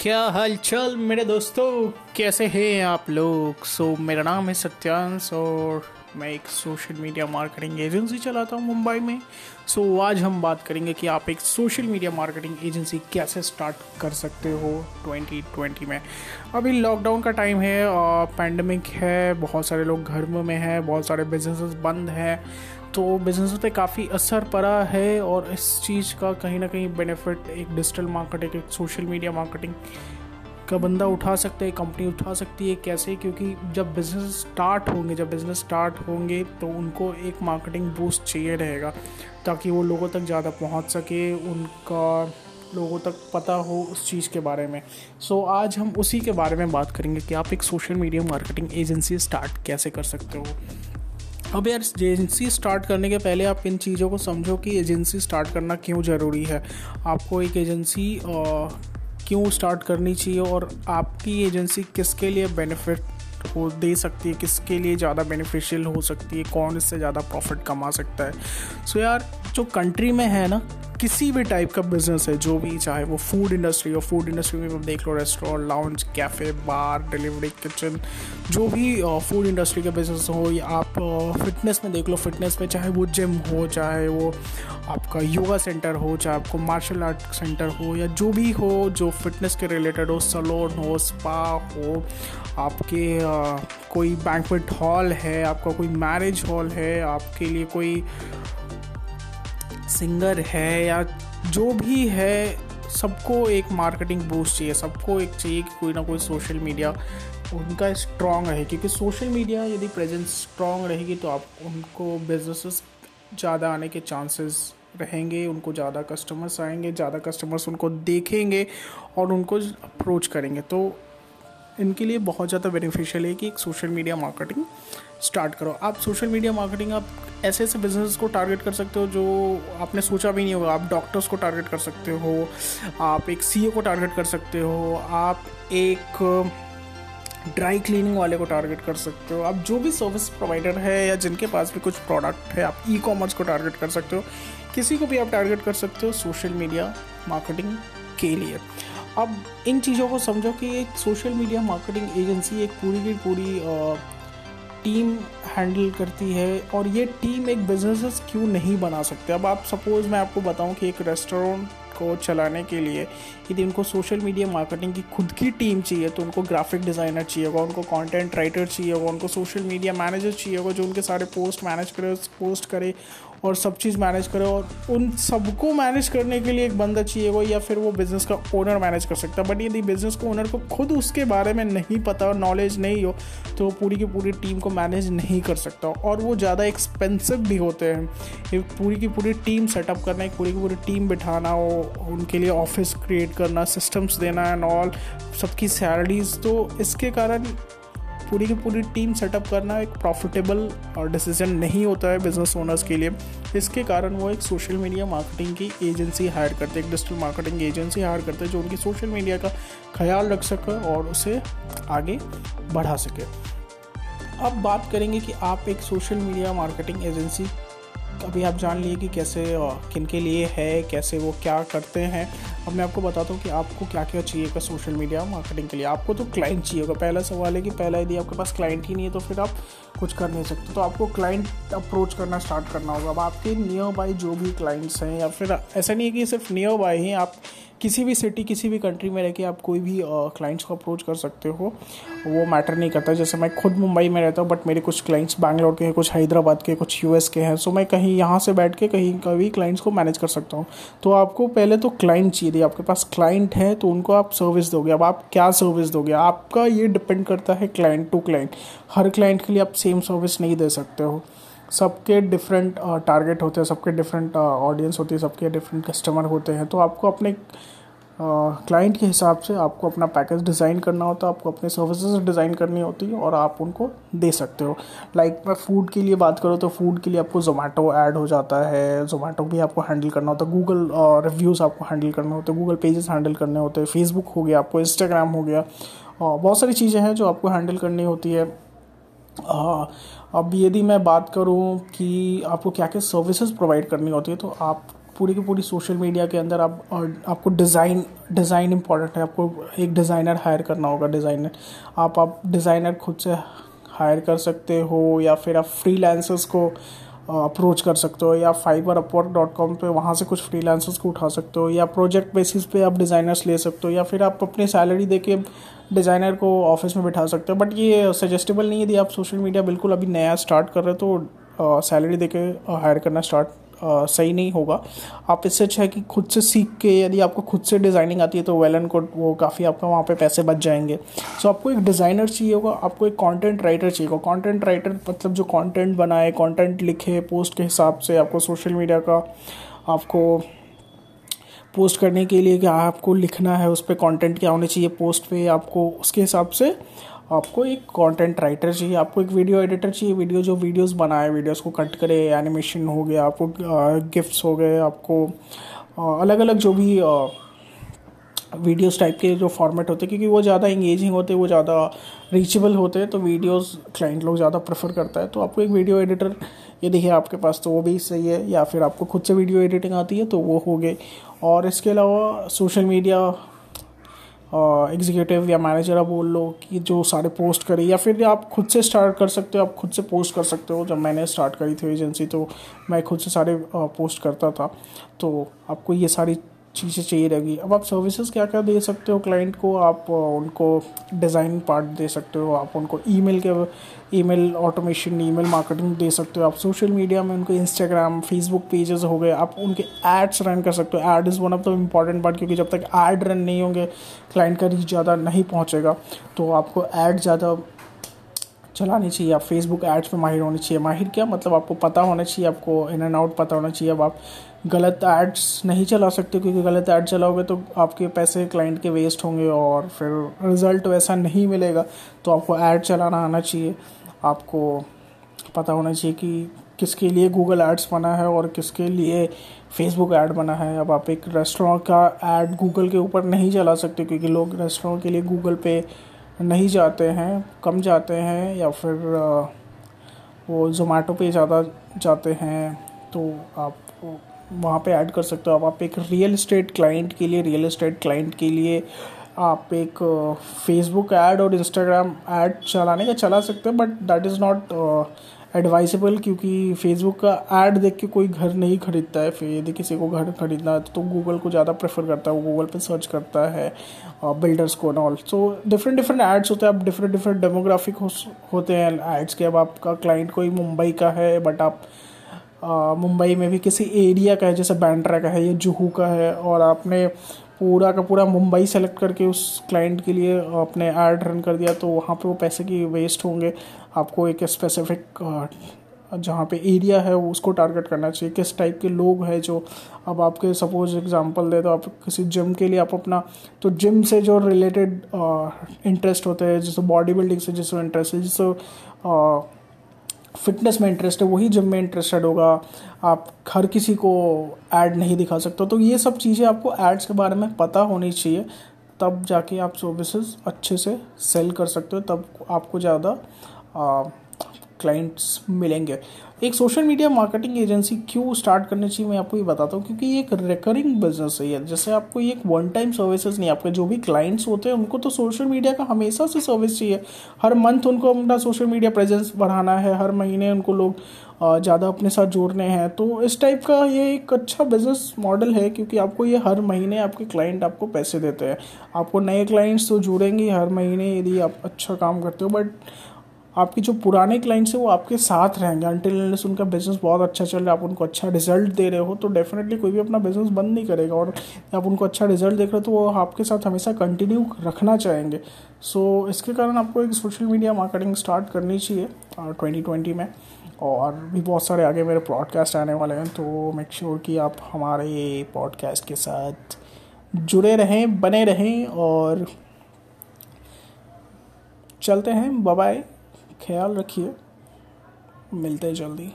क्या हाल हालचाल मेरे दोस्तों? कैसे हैं आप लोग? सो so, मेरा नाम है सत्यांश और मैं एक सोशल मीडिया मार्केटिंग एजेंसी चलाता हूँ मुंबई में। सो so, आज हम बात करेंगे कि आप एक सोशल मीडिया मार्केटिंग एजेंसी कैसे स्टार्ट कर सकते हो 2020 में। अभी लॉकडाउन का टाइम है पैंडमिक है बहुत सारे लोग घर में हैं बहुत सारे बिजनेसेस बंद हैं। तो बिज़नेस पे काफ़ी असर पड़ा है और इस चीज़ का कहीं ना कहीं बेनिफिट एक डिजिटल मार्केटिंग एक सोशल मीडिया मार्केटिंग का बंदा उठा सकता है कंपनी उठा सकती है। कैसे? क्योंकि जब बिज़नेस स्टार्ट होंगे जब बिज़नेस स्टार्ट होंगे तो उनको एक मार्केटिंग बूस्ट चाहिए रहेगा ताकि वो लोगों तक ज़्यादा पहुँच सके उनका लोगों तक पता हो उस चीज़ के बारे में। सो so, आज हम उसी के बारे में बात करेंगे कि आप एक social media marketing agency start कैसे कर सकते हो। अब यार, एजेंसी स्टार्ट करने के पहले आप इन चीज़ों को समझो कि एजेंसी स्टार्ट करना क्यों ज़रूरी है। आपको एक एजेंसी क्यों स्टार्ट करनी चाहिए और आपकी एजेंसी किसके लिए बेनिफिट हो, दे सकती है, किसके लिए ज़्यादा बेनिफिशियल हो सकती है, कौन इससे ज़्यादा प्रॉफिट कमा सकता है। सो so यार, जो कंट्री में है ना, किसी भी टाइप का बिज़नेस है, जो भी चाहे वो फ़ूड इंडस्ट्री हो फ़ूड इंडस्ट्री में देख लो restaurant lounge cafe bar delivery kitchen जो भी फ़ूड इंडस्ट्री का बिज़नेस हो या आप फिटनेस में देख लो फिटनेस में चाहे वो जिम हो चाहे वो आपका योगा सेंटर हो चाहे आपको मार्शल आर्ट सेंटर हो या जो भी हो जो फिटनेस के रिलेटेड हो सलोन हो स्पा हो आपके आ, कोई बैंकवेट हॉल है आपका कोई मैरिज हॉल है आपके लिए कोई सिंगर है या जो भी है सबको एक मार्केटिंग बूस्ट चाहिए सबको एक चाहिए कि कोई ना कोई सोशल मीडिया उनका स्ट्रॉन्ग रहे, क्योंकि सोशल मीडिया यदि प्रेजेंस स्ट्रॉन्ग रहेगी तो आप उनको बिजनेसेस ज़्यादा आने के चांसेस रहेंगे, उनको ज़्यादा कस्टमर्स आएँगे, ज़्यादा कस्टमर्स उनको देखेंगे और उनको अप्रोच करेंगे। तो इनके लिए बहुत ज़्यादा बेनिफिशियल है कि एक सोशल मीडिया मार्केटिंग स्टार्ट करो। आप सोशल मीडिया मार्केटिंग आप ऐसे ऐसे बिज़नेस को टारगेट कर सकते हो जो आपने सोचा भी नहीं होगा। आप डॉक्टर्स को टारगेट कर सकते हो, आप एक सी को टारगेट कर सकते हो, आप एक ड्राई क्लीनिंग वाले को टारगेट कर सकते हो। आप जो भी सर्विस प्रोवाइडर है या जिनके पास भी कुछ प्रोडक्ट है, आप ई कॉमर्स को टारगेट कर सकते हो। किसी को भी आप टारगेट कर सकते हो सोशल मीडिया मार्केटिंग के लिए। अब इन चीज़ों को समझो कि एक सोशल मीडिया मार्केटिंग एजेंसी एक पूरी की पूरी टीम हैंडल करती है और ये टीम एक बिज़नेस क्यों नहीं बना सकते? अब आप सपोज़ मैं आपको बताऊँ कि एक रेस्टोरेंट को चलाने के लिए, यदि उनको सोशल मीडिया मार्केटिंग की खुद की टीम चाहिए तो उनको ग्राफिक डिज़ाइनर चाहिए होगा, उनको कंटेंट राइटर चाहिए होगा, उनको सोशल मीडिया मैनेजर चाहिए होगा, जो उनके सारे पोस्ट मैनेज करे पोस्ट करे और सब चीज़ मैनेज करे और उन सबको मैनेज करने के लिए एक बंदा चाहिए हो या फिर वो बिज़नेस का ओनर मैनेज कर सकता है। बट यदि बिज़नेस को ओनर को खुद उसके बारे में नहीं पता और नॉलेज नहीं हो तो वो पूरी की पूरी टीम को मैनेज नहीं कर सकता। और वो ज़्यादा एक्सपेंसिव भी होते हैं। एक पूरी की पूरी टीम सेटअप करना, एक पूरी की पूरी टीम बिठाना हो उनके लिए ऑफ़िस क्रिएट करना सिस्टम्स देना एंड ऑल सबकी सैलरीज तो इसके कारण पूरी की पूरी टीम सेटअप करना एक प्रॉफिटेबल और डिसीज़न नहीं होता है बिज़नेस ओनर्स के लिए। इसके कारण वो एक सोशल मीडिया मार्केटिंग की एजेंसी हायर करते एक डिजिटल मार्केटिंग एजेंसी हायर करते हैं, जो उनकी सोशल मीडिया का ख्याल रख सके और उसे आगे बढ़ा सके। अब बात करेंगे कि आप एक सोशल मीडिया मार्केटिंग एजेंसी अभी आप जान लिए कि कैसे किन के लिए है, कैसे वो क्या करते हैं। अब मैं आपको बताता हूँ कि आपको क्या क्या चाहिएगा सोशल मीडिया मार्केटिंग के लिए। आपको तो क्लाइंट चाहिए होगा। पहला सवाल है कि पहला यदि आपके पास क्लाइंट ही नहीं है तो फिर आप कुछ कर नहीं सकते। तो आपको क्लाइंट अप्रोच करना स्टार्ट करना होगा। अब आपके नियर बाई जो भी क्लाइंट्स हैं या फिर ऐसा नहीं है कि सिर्फ़ नियर बाई ही आप किसी भी सिटी किसी भी कंट्री में रह के आप कोई भी क्लाइंट्स को अप्रोच कर सकते हो, वो मैटर नहीं करता। जैसे मैं खुद मुंबई में रहता हूँ बट मेरे कुछ क्लाइंट्स बैंगलोर के हैं, कुछ हैदराबाद के, कुछ यूएस के हैं सो मैं कहीं यहाँ से बैठ के कहीं का भी क्लाइंट्स को मैनेज कर सकता हूँ। तो आपको पहले तो क्लाइंट चाहिए। आपके पास क्लाइंट है तो उनको आप सर्विस दोगे। अब आप क्या सर्विस दोगे? आपका ये डिपेंड करता है क्लाइंट टू क्लाइंट हर क्लाइंट के लिए आप सेम सर्विस नहीं दे सकते हो। सबके डिफरेंट टारगेट होते हैं सबके डिफरेंट ऑडियंस होती है सबके डिफरेंट कस्टमर होते हैं तो आपको अपने क्लाइंट के हिसाब से आपको अपना पैकेज डिज़ाइन करना होता है आपको अपने सर्विसेज़ डिज़ाइन करनी होती है और आप उनको दे सकते हो। लाइक like, मैं फ़ूड के लिए बात करूँ तो फ़ूड के लिए आपको जोमेटो ऐड हो जाता है जोमेटो भी आपको हैंडल करना होता है गूगल रिव्यूज़ आपको हैंडल करना होते हैं गूगल पेजेस हैंडल करने होते हैं फेसबुक हो गया आपको इंस्टाग्राम हो गया बहुत सारी चीज़ें हैं जो आपको हैंडल करनी होती है। अब यदि मैं बात करूँ कि आपको क्या क्या सर्विसेज़ प्रोवाइड करनी होती है तो आप पूरी की पूरी सोशल मीडिया के अंदर आप आपको डिज़ाइन डिज़ाइन इंपॉर्टेंट है। आपको एक डिज़ाइनर हायर करना होगा डिज़ाइनर आप आप डिज़ाइनर खुद से हायर कर सकते हो, या फिर आप फ्रीलांसर्स को अप्रोच कर सकते हो, या फाइबर अपवर्क डॉट कॉम पर वहाँ से कुछ फ्रीलांसर्स को उठा सकते हो, या प्रोजेक्ट बेसिस पे आप डिज़ाइनर्स ले सकते हो, या फिर आप अपनी सैलरी दे के डिज़ाइनर को ऑफ़िस में बिठा सकते हो बट ये सजेस्टेबल नहीं है यदि आप सोशल मीडिया बिल्कुल अभी नया स्टार्ट कर रहे हो तो सैलरी दे के हायर करना स्टार्ट सही नहीं होगा। आप इससे अच्छा है कि खुद से सीख के यदि आपको खुद से डिज़ाइनिंग आती है तो वेल एंड गुड वो काफ़ी आपका वहाँ पे पैसे बच जाएँगे। सो so, आपको एक डिज़ाइनर चाहिए होगा आपको एक कंटेंट राइटर चाहिए होगा। कंटेंट राइटर मतलब जो कंटेंट बनाए कंटेंट लिखे पोस्ट के हिसाब से आपको सोशल मीडिया का आपको पोस्ट करने के लिए क्या आपको लिखना है उस पर कॉन्टेंट क्या होने चाहिए पोस्ट पे आपको उसके हिसाब से आपको एक कंटेंट राइटर चाहिए, आपको एक वीडियो एडिटर चाहिए वीडियो जो वीडियोस बनाए वीडियोस को कट करे एनिमेशन हो गया, आपको गिफ्ट्स हो गए, आपको अलग अलग जो भी वीडियोस टाइप के जो फॉर्मेट होते हैं, क्योंकि वो ज़्यादा इंगेजिंग होते वो ज़्यादा रीचेबल होते हैं तो वीडियोस क्लाइंट लोग ज़्यादा प्रेफर करता है तो आपको एक वीडियो एडिटर ये देखिए आपके पास तो वो भी सही है, या फिर आपको खुद से वीडियो एडिटिंग आती है तो वो हो गए। और इसके अलावा सोशल मीडिया एग्जीक्यूटिव या मैनेजर आप बोल लो कि जो सारे पोस्ट करे, या फिर आप खुद से स्टार्ट कर सकते हो, आप खुद से पोस्ट कर सकते हो। जब मैंने स्टार्ट करी थी एजेंसी तो मैं खुद से सारे पोस्ट करता था। तो आपको ये सारी चीज़ें चाहिए रहेगी। अब आप सर्विसेज़ क्या क्या दे सकते हो क्लाइंट को? आप उनको डिज़ाइन पार्ट दे सकते हो, आप उनको ईमेल के ईमेल ऑटोमेशन ईमेल मार्केटिंग दे सकते हो। आप सोशल मीडिया में उनको इंस्टाग्राम फेसबुक पेजेस हो गए, आप उनके एड्स रन कर सकते हो। Ad is one of the important part क्योंकि जब तक एड रन नहीं होंगे क्लाइंट का रीच ज़्यादा नहीं पहुँचेगा। तो आपको एड ज़्यादा चलानी चाहिए, आप फेसबुक एड्स में माहिर होनी चाहिए। माहिर क्या? मतलब आपको पता होना चाहिए, आपको इन एंड आउट पता होना चाहिए। अब आप गलत एड्स नहीं चला सकते, क्योंकि गलत ऐड चलाओगे तो आपके पैसे क्लाइंट के वेस्ट होंगे और फिर रिज़ल्ट वैसा नहीं मिलेगा। तो आपको ऐड चलाना आना चाहिए। आपको पता होना चाहिए कि किसके लिए गूगल एड्स बना है और किसके लिए फेसबुक ऐड बना है। अब आप एक रेस्टोरेंट का ऐड गूगल के ऊपर नहीं चला सकते, क्योंकि लोग रेस्टोरेंट के लिए गूगल पे नहीं जाते हैं, कम जाते हैं या फिर वो जोमेटो पे ज़्यादा जाते हैं तो आप वहाँ पे ऐड कर सकते हो। अब आप एक रियल इस्टेट क्लाइंट के लिए रियल इस्टेट क्लाइंट के लिए आप एक फेसबुक ऐड और इंस्टाग्राम ऐड चलाने का चला सकते हैं but that is not advisable क्योंकि फेसबुक का ऐड देख के कोई घर नहीं खरीदता है। फिर यदि किसी को घर खरीदना है तो गूगल को ज़्यादा प्रेफर करता है। वो गूगल पे सर्च करता है बिल्डर्स को and all so different different ads होते हैं। अब डिफरेंट डिफरेंट डेमोग्राफिक होते हैं एड्स के। अब आपका क्लाइंट कोई मुंबई का है बट आप मुंबई में भी किसी एरिया का है, जैसे बैंड्रा का है, या जुहू का है, और आपने पूरा का पूरा मुंबई सेलेक्ट करके उस क्लाइंट के लिए अपने ऐड रन कर दिया तो वहाँ पे वो पैसे की वेस्ट होंगे। आपको एक स्पेसिफिक जहाँ पे एरिया है उसको टारगेट करना चाहिए। किस टाइप के लोग हैं जो, अब आपके सपोज़ एग्जांपल दे तो आप किसी जिम के लिए आप अपना तो जिम से जो रिलेटेड इंटरेस्ट होते हैं, जैसे बॉडी बिल्डिंग से जिसको इंटरेस्ट है, जिसको फिटनेस में इंटरेस्ट है, वही जिम में इंटरेस्टेड होगा। आप हर किसी को ऐड नहीं दिखा सकते तो ये सब चीज़ें आपको एड्स के बारे में पता होनी चाहिए। तब जाके आप सर्विसेज़ अच्छे से सेल कर सकते हो। तब आपको ज़्यादा क्लाइंट्स मिलेंगे। एक सोशल मीडिया मार्केटिंग एजेंसी क्यों स्टार्ट करनी चाहिए मैं आपको ये बताता हूँ, क्योंकि ये एक रिकरिंग बिज़नेस है जैसे आपको ये एक वन टाइम सर्विसेज़ नहीं, आपके जो भी क्लाइंट्स होते हैं, उनको तो सोशल मीडिया का हमेशा से सर्विस चाहिए। हर मंथ उनको अपना सोशल मीडिया प्रेजेंस बढ़ाना है, हर महीने उनको लोग ज़्यादा अपने साथ जोड़ने हैं। तो इस टाइप का ये एक अच्छा बिज़नेस मॉडल है, क्योंकि आपको ये हर महीने आपके क्लाइंट आपको पैसे देते हैं। आपको नए क्लाइंट्स तो जुड़ेंगे हर महीने यदि आप अच्छा काम करते हो बट आपके जो पुराने क्लाइंट्स हैं वो आपके साथ रहेंगे। अनटिल उनका बिज़नेस बहुत अच्छा चल रहा है आप उनको अच्छा रिज़ल्ट दे रहे हो तो डेफिनेटली कोई भी अपना बिज़नेस बंद नहीं करेगा। और आप उनको अच्छा रिज़ल्ट देख रहे हो तो वो आपके साथ हमेशा कंटिन्यू रखना चाहेंगे। सो so, इसके कारण आपको एक सोशल मीडिया मार्केटिंग स्टार्ट करनी चाहिए ट्वेंटी ट्वेंटी में। और भी बहुत सारे आगे मेरे पॉडकास्ट आने वाले हैं तो मेक श्योर sure कि आप हमारे पॉडकास्ट के साथ जुड़े रहें बने रहें और चलते हैं। बाय ख्याल रखिए। मिलते हैं जल्दी।